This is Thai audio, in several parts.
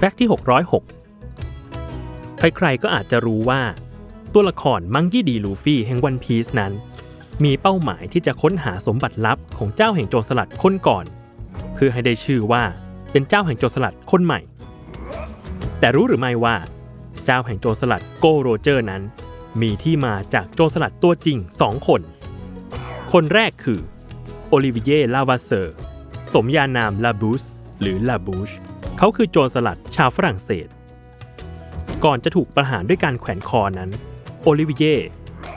fact ที่ 606 ใครๆ ก็อาจจะรู้ว่า ตัวละครมังกี้ดีลูฟี่แห่งวันพีซนั้น มีเป้าหมายที่จะค้นหาสมบัติลับของเจ้าแห่งโจรสลัดคนก่อน เพื่อให้ได้ชื่อว่าเป็นเจ้าแห่งโจรสลัดคนใหม่ แต่รู้หรือไม่ว่า เจ้าแห่งโจรสลัดโกลโรเจอร์นั้น มีที่มาจากโจรสลัดตัวจริงสองคน คนแรกคือโอลิวิเยเลอวาสเซอร์ สมญานามลาบูสหรือลาบูช เขาคือโจรสลัดชาวฝรั่งเศส ก่อนจะถูกประหารด้วยการแขวนคอนั้น โอลิวิเย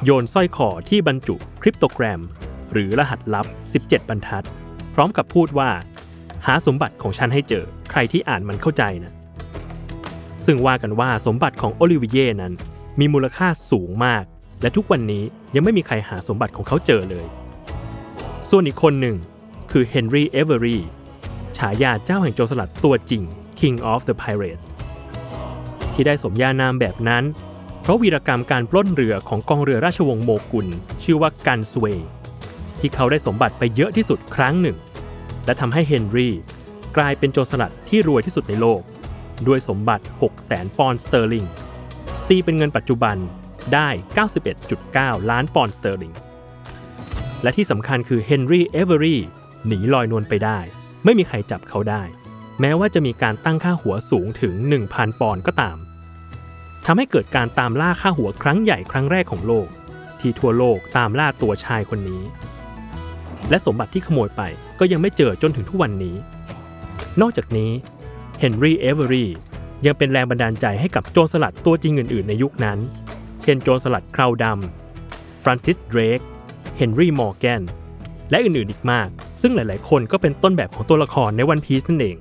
โยนสร้อยคอที่บรรจุคริปโตแกรม หรือรหัสลับ 17 บรรทัด พร้อมกับพูดว่า หาสมบัติของฉันให้เจอใครที่อ่านมันเข้าใจนะซึ่งว่ากันว่าสมบัติของโอลิวิเยนั้น มีมูลค่าสูงมาก และทุกวันนี้ยังไม่มีใครหาสมบัติของเขาเจอเลย ส่วนอีกคนหนึ่งคือเฮนรี่เอเวอรี่ ฉายาเจ้าแห่งโจรสลัดตัวจริง King of the Pirates ที่ได้สมญานามแบบนั้น เพราะวีรกรรมการปล้นเรือของกองเรือราชวงศ์โมกุล ชื่อว่ากันสเวย์ที่เขาได้สมบัติไปเยอะที่สุดครั้งหนึ่ง และทำให้เฮนรี่กลายเป็นโจรสลัดที่รวยที่สุดในโลก ด้วยสมบัติ 6 0 0 0 0 0ปอนด์สเตอร์ลิงตีเป็นเงินปัจจุบันได้ 91.9 ล้านปอนด์สเตอร์ลิงและที่สำคัญคือเฮนรี่เอเวอรี่หนีลอยนวลไปได้ ไม่มีใครจับเขาได้ แม้ว่าจะมีการตั้งค่าหัวสูงถึง 1,000 ปอนด์ก็ตามทำให้เกิดการตามล่าค่าหัวครั้งใหญ่ครั้งแรกของโลก ที่ทั่วโลกตามล่าตัวชายคนนี้ และสมบัติที่ขโมยไปก็ยังไม่เจอจนถึงทุกวันนี้ นอกจากนี้เฮนรี่เอเวอรี่ยังเป็นแรงบันดาลใจให้กับโจรสลัดตัวจริงอื่น ๆ ในยุคนั้น เช่นโจรสลัดคราวดำฟรานซิสเดรกเฮนรี่มอร์แกนและอื่น ๆ อีกมาก ซึ่งหลายๆ คนก็เป็นต้นแบบของตัวละครในวันพีซนั่นเอง